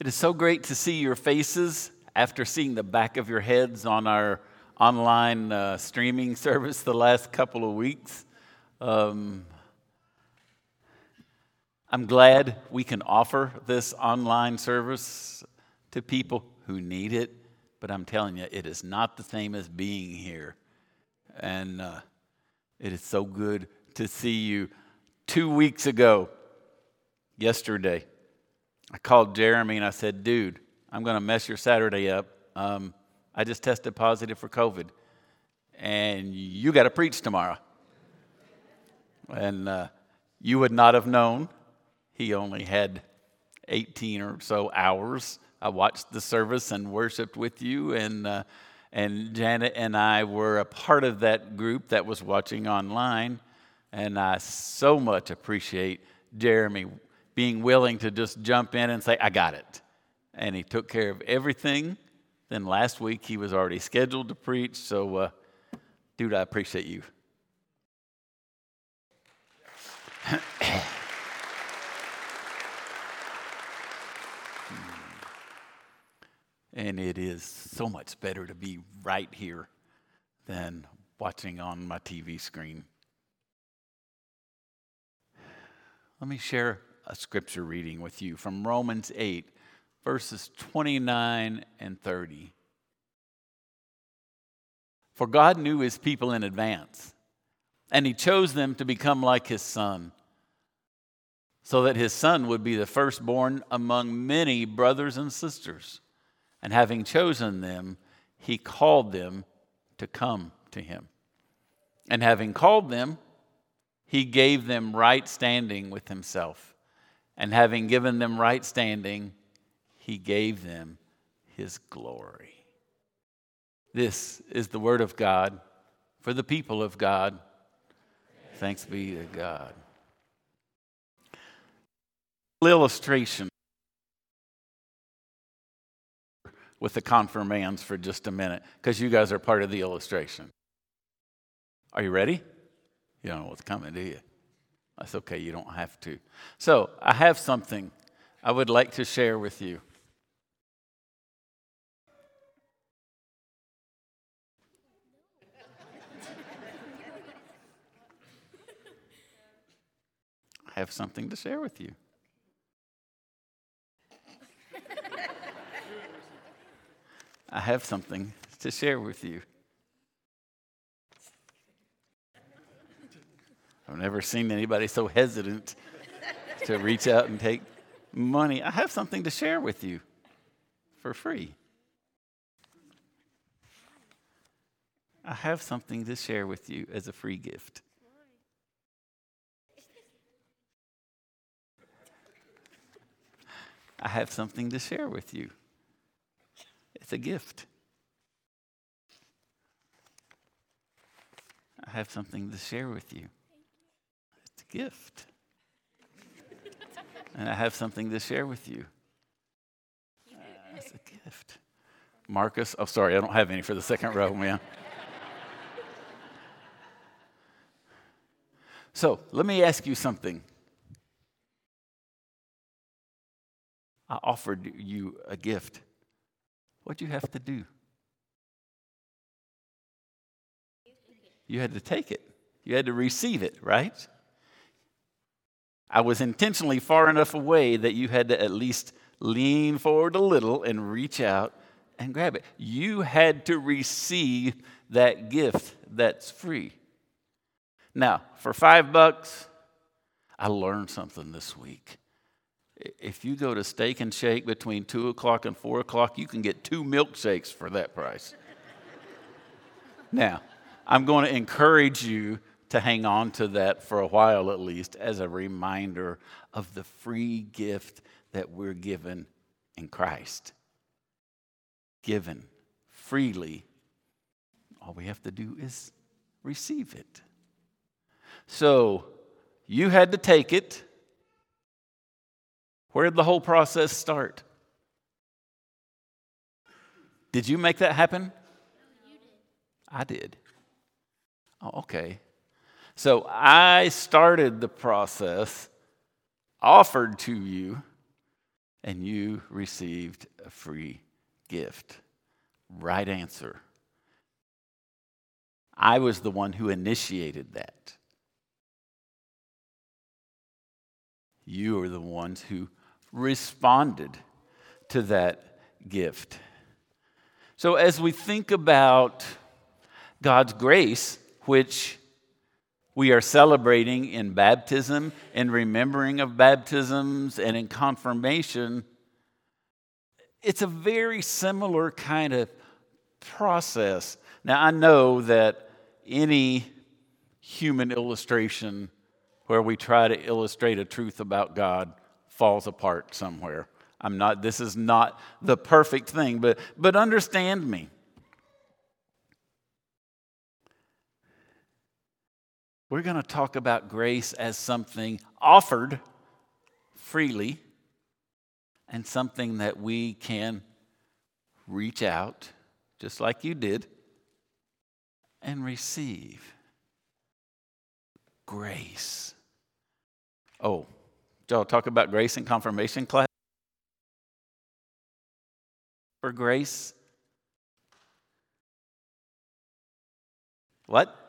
It is so great to see your faces after seeing the back of your heads on our online uh, streaming service the last couple of weeks. Um, I'm glad we can offer this online service to people who need it, but I'm telling you, it is not the same as being here. And uh, it is so good to see you. Two weeks ago, yesterday, I called Jeremy and I said, dude, I'm going to mess your Saturday up. Um, I just tested positive for COVID, and you got to preach tomorrow. And uh, you would not have known. He only had 18 or so hours. I watched the service and worshiped with you, and uh, and Janet and I were a part of that group that was watching online. And I so much appreciate Jeremy being willing to just jump in and say, I got it. And he took care of everything. Then last week he was already scheduled to preach. So, uh, dude, I appreciate you. and it is so much better to be right here than watching on my TV screen. Let me share a scripture reading with you from Romans 8, verses 29 and 30. For God knew his people in advance, and he chose them to become like his son, so that his son would be the firstborn among many brothers and sisters. And having chosen them, he called them to come to him. And having called them, he gave them right standing with himself. And having given them right standing, he gave them his glory. This is the word of God for the people of God. Thanks be to God. Illustration with the confirmands for just a minute because you guys are part of the illustration. Are you ready? You don't know what's coming, do you? That's okay, you don't have to. So, I have something I would like to share with you. I have something to share with you. I have something to share with you. I've never seen anybody so hesitant to reach out and take money. I have something to share with you for free. I have something to share with you as a free gift. I have something to share with you. It's a gift. I have something to share with you gift. and I have something to share with you. Uh, it's a gift. Marcus, oh, sorry, I don't have any for the second row, man. so let me ask you something. I offered you a gift. What'd you have to do? You had to take it. You had to receive it, right? I was intentionally far enough away that you had to at least lean forward a little and reach out and grab it. You had to receive that gift that's free. Now, for five bucks, I learned something this week. If you go to Steak and Shake between 2 o'clock and 4 o'clock, you can get two milkshakes for that price. now, I'm going to encourage you to hang on to that for a while at least as a reminder of the free gift that we're given in Christ. Given freely. All we have to do is receive it. So you had to take it. Where did the whole process start? Did you make that happen? I did. Oh, okay. So I started the process, offered to you, and you received a free gift. Right answer. I was the one who initiated that. You are the ones who responded to that gift. So, as we think about God's grace, which we are celebrating in baptism, in remembering of baptisms, and in confirmation, it's a very similar kind of process. Now, I know that any human illustration where we try to illustrate a truth about God falls apart somewhere. I'm not, this is not the perfect thing, but, but understand me. We're going to talk about grace as something offered freely and something that we can reach out, just like you did, and receive grace. Oh, y'all talk about grace in confirmation class? For grace? What?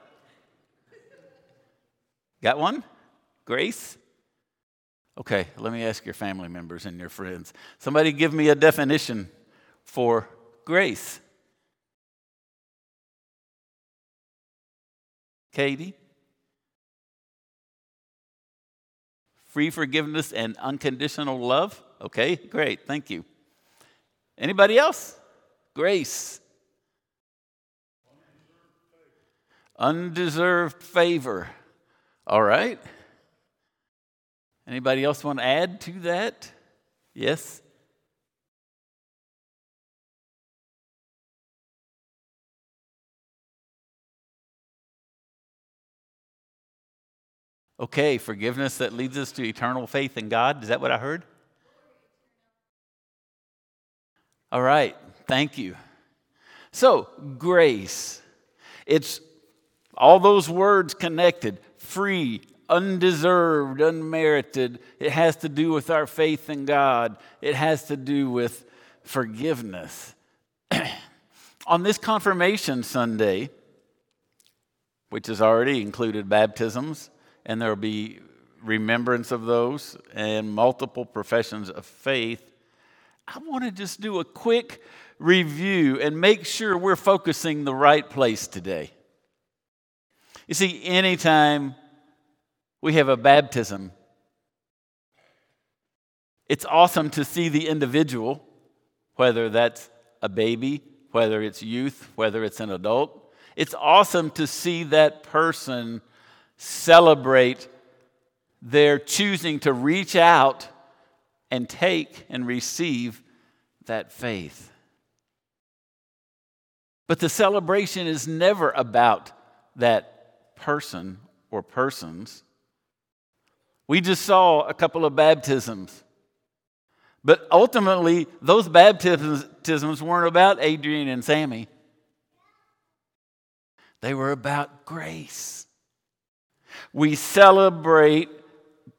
Got one? Grace? Okay, let me ask your family members and your friends. Somebody give me a definition for grace. Katie? free forgiveness and unconditional love. Okay, great. Thank you. Anybody else? Grace. Undeserved favor. All right. Anybody else want to add to that? Yes? Okay, forgiveness that leads us to eternal faith in God. Is that what I heard? All right, thank you. So, grace. It's all those words connected free, undeserved, unmerited. It has to do with our faith in God, it has to do with forgiveness. On this confirmation Sunday, which has already included baptisms, and there will be remembrance of those and multiple professions of faith. I want to just do a quick review and make sure we're focusing the right place today. You see, anytime we have a baptism, it's awesome to see the individual, whether that's a baby, whether it's youth, whether it's an adult. It's awesome to see that person celebrate their choosing to reach out and take and receive that faith. But the celebration is never about that person or persons. We just saw a couple of baptisms. But ultimately, those baptisms weren't about Adrian and Sammy. They were about grace. We celebrate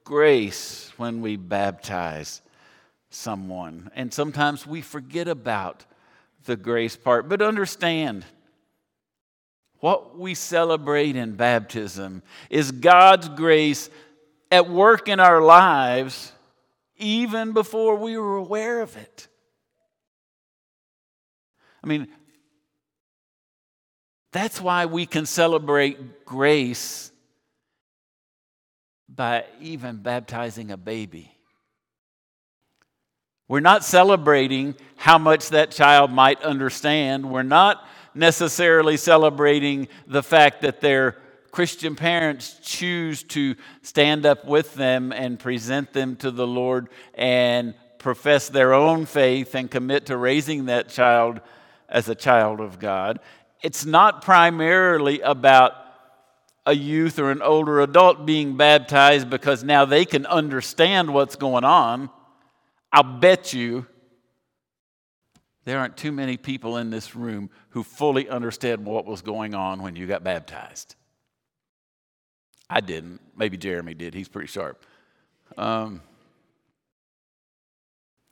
grace when we baptize someone. And sometimes we forget about the grace part. But understand, what we celebrate in baptism is God's grace at work in our lives even before we were aware of it. I mean, that's why we can celebrate grace by even baptizing a baby. We're not celebrating how much that child might understand. We're not necessarily celebrating the fact that their Christian parents choose to stand up with them and present them to the Lord and profess their own faith and commit to raising that child as a child of God. It's not primarily about a youth or an older adult being baptized because now they can understand what's going on, I'll bet you there aren't too many people in this room who fully understand what was going on when you got baptized. I didn't. Maybe Jeremy did. He's pretty sharp. Um,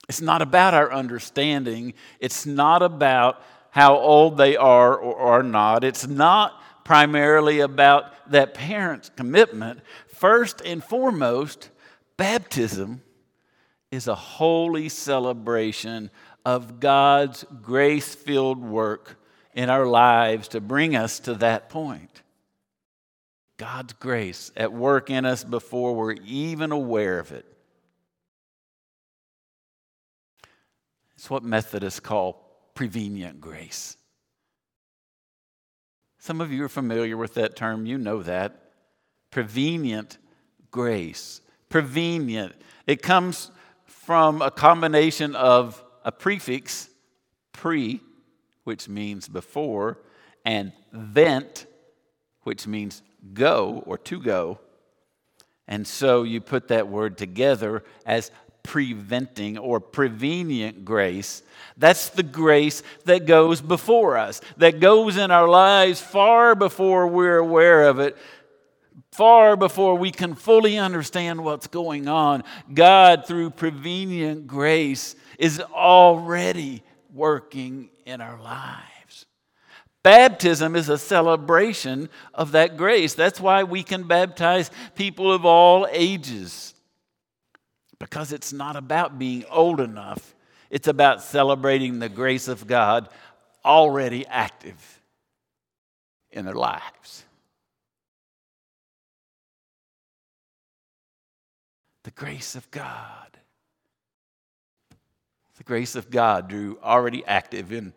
It's not about our understanding. It's not about how old they are or are not. It's not primarily about that parent's commitment. First and foremost, baptism is a holy celebration of God's grace filled work in our lives to bring us to that point. God's grace at work in us before we're even aware of it. It's what Methodists call prevenient grace. Some of you are familiar with that term, you know that. Prevenient grace. Prevenient. It comes from a combination of a prefix, pre, which means before, and vent, which means go or to go. And so you put that word together as preventing or prevenient grace. That's the grace that goes before us, that goes in our lives far before we're aware of it, far before we can fully understand what's going on. God, through prevenient grace, is already working in our lives. Baptism is a celebration of that grace. That's why we can baptize people of all ages because it's not about being old enough, it's about celebrating the grace of God already active in their lives. The grace of God. The grace of God drew already active in,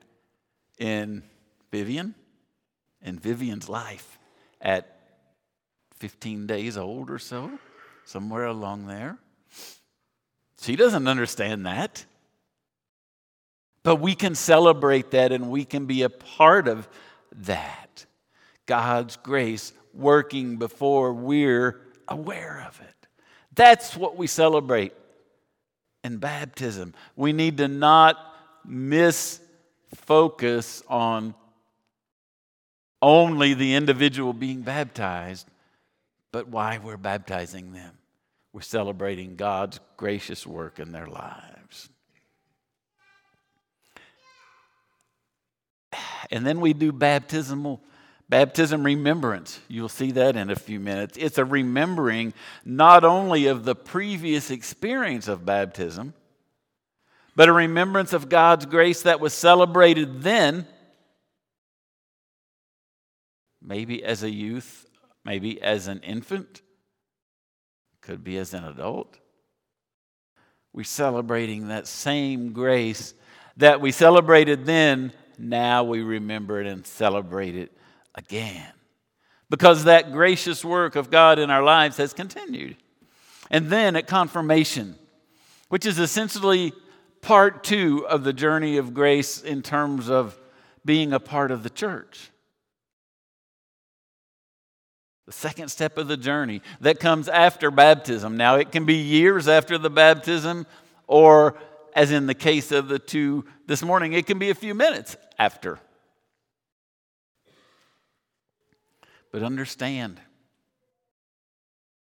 in Vivian, in Vivian's life at 15 days old or so, somewhere along there. She doesn't understand that. But we can celebrate that and we can be a part of that. God's grace working before we're aware of it. That's what we celebrate in baptism. We need to not miss focus on only the individual being baptized, but why we're baptizing them. We're celebrating God's gracious work in their lives. And then we do baptismal baptism remembrance. You'll see that in a few minutes. It's a remembering not only of the previous experience of baptism, but a remembrance of God's grace that was celebrated then, maybe as a youth, maybe as an infant, could be as an adult. We're celebrating that same grace that we celebrated then, now we remember it and celebrate it again. Because that gracious work of God in our lives has continued. And then at confirmation, which is essentially part two of the journey of grace in terms of being a part of the church the second step of the journey that comes after baptism. Now, it can be years after the baptism, or as in the case of the two this morning, it can be a few minutes after. But understand,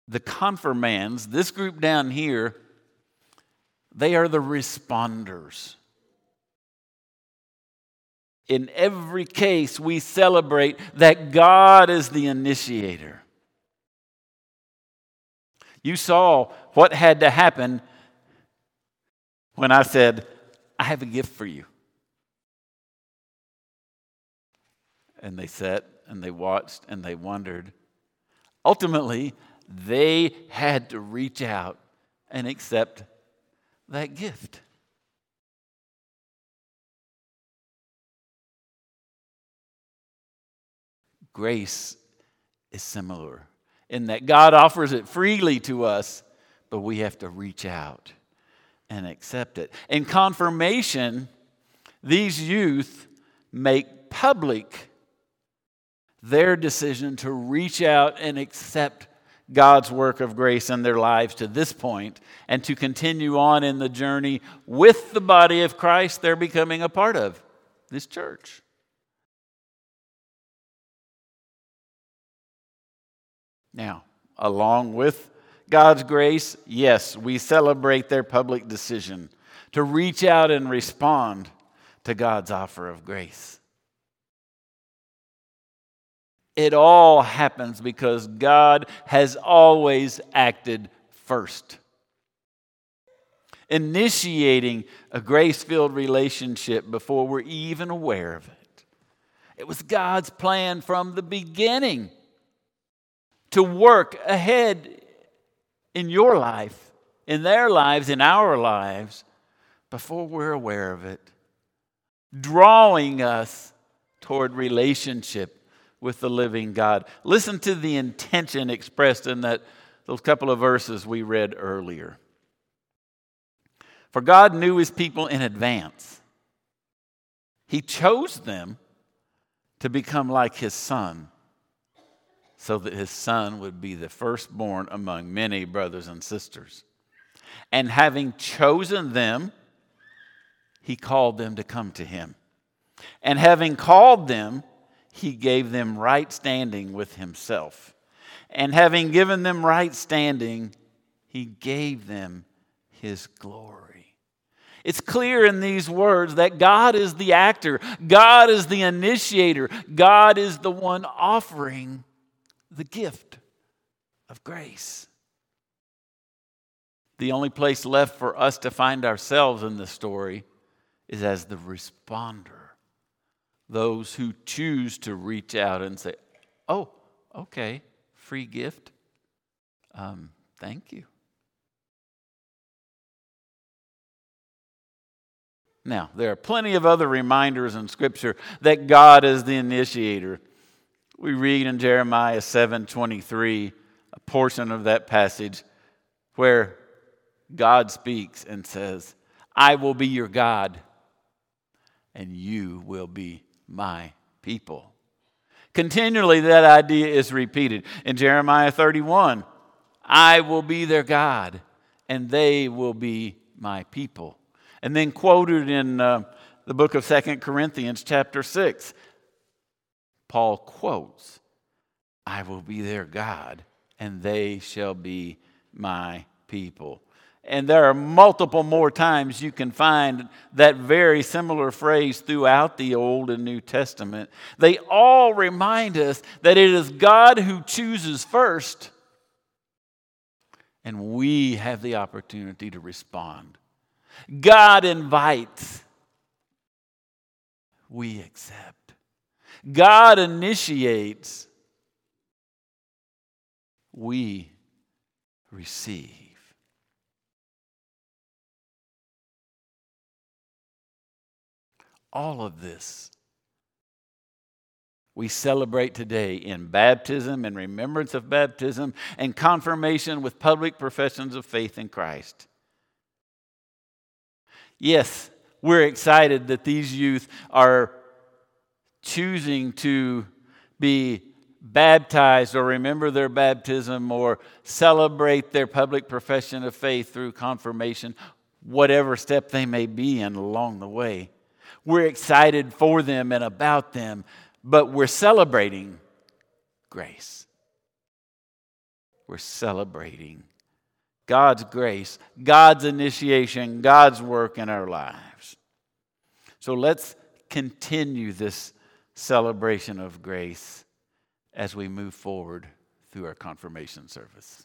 the confirmands, this group down here, they are the responders in every case, we celebrate that God is the initiator. You saw what had to happen when I said, I have a gift for you. And they sat and they watched and they wondered. Ultimately, they had to reach out and accept that gift. Grace is similar in that God offers it freely to us, but we have to reach out and accept it. In confirmation, these youth make public their decision to reach out and accept God's work of grace in their lives to this point and to continue on in the journey with the body of Christ they're becoming a part of, this church. Now, along with God's grace, yes, we celebrate their public decision to reach out and respond to God's offer of grace. It all happens because God has always acted first. Initiating a grace filled relationship before we're even aware of it. It was God's plan from the beginning to work ahead in your life, in their lives, in our lives, before we're aware of it, drawing us toward relationship with the living God. Listen to the intention expressed in that, those couple of verses we read earlier. For God knew his people in advance. He chose them to become like his son, so that his son would be the firstborn among many brothers and sisters. And having chosen them, he called them to come to him. And having called them, he gave them right standing with himself. And having given them right standing, he gave them his glory. It's clear in these words that God is the actor, God is the initiator, God is the one offering the gift of grace. The only place left for us to find ourselves in the story is as the responder those who choose to reach out and say, Oh, okay, free gift. Um, thank you. Now, there are plenty of other reminders in Scripture that God is the initiator. We read in Jeremiah 7:23 a portion of that passage where God speaks and says, I will be your God, and you will be my people. Continually, that idea is repeated. In Jeremiah 31, I will be their God, and they will be my people. And then quoted in uh, the book of Second Corinthians, chapter 6, Paul quotes, I will be their God, and they shall be my people. And there are multiple more times you can find that very similar phrase throughout the Old and New Testament. They all remind us that it is God who chooses first, and we have the opportunity to respond. God invites, we accept. God initiates, we receive. All of this we celebrate today in baptism and remembrance of baptism and confirmation with public professions of faith in Christ. Yes, we're excited that these youth are choosing to be baptized or remember their baptism or celebrate their public profession of faith through confirmation, whatever step they may be in along the way. We're excited for them and about them, but we're celebrating grace. We're celebrating God's grace, God's initiation, God's work in our lives. So let's continue this celebration of grace as we move forward through our confirmation service.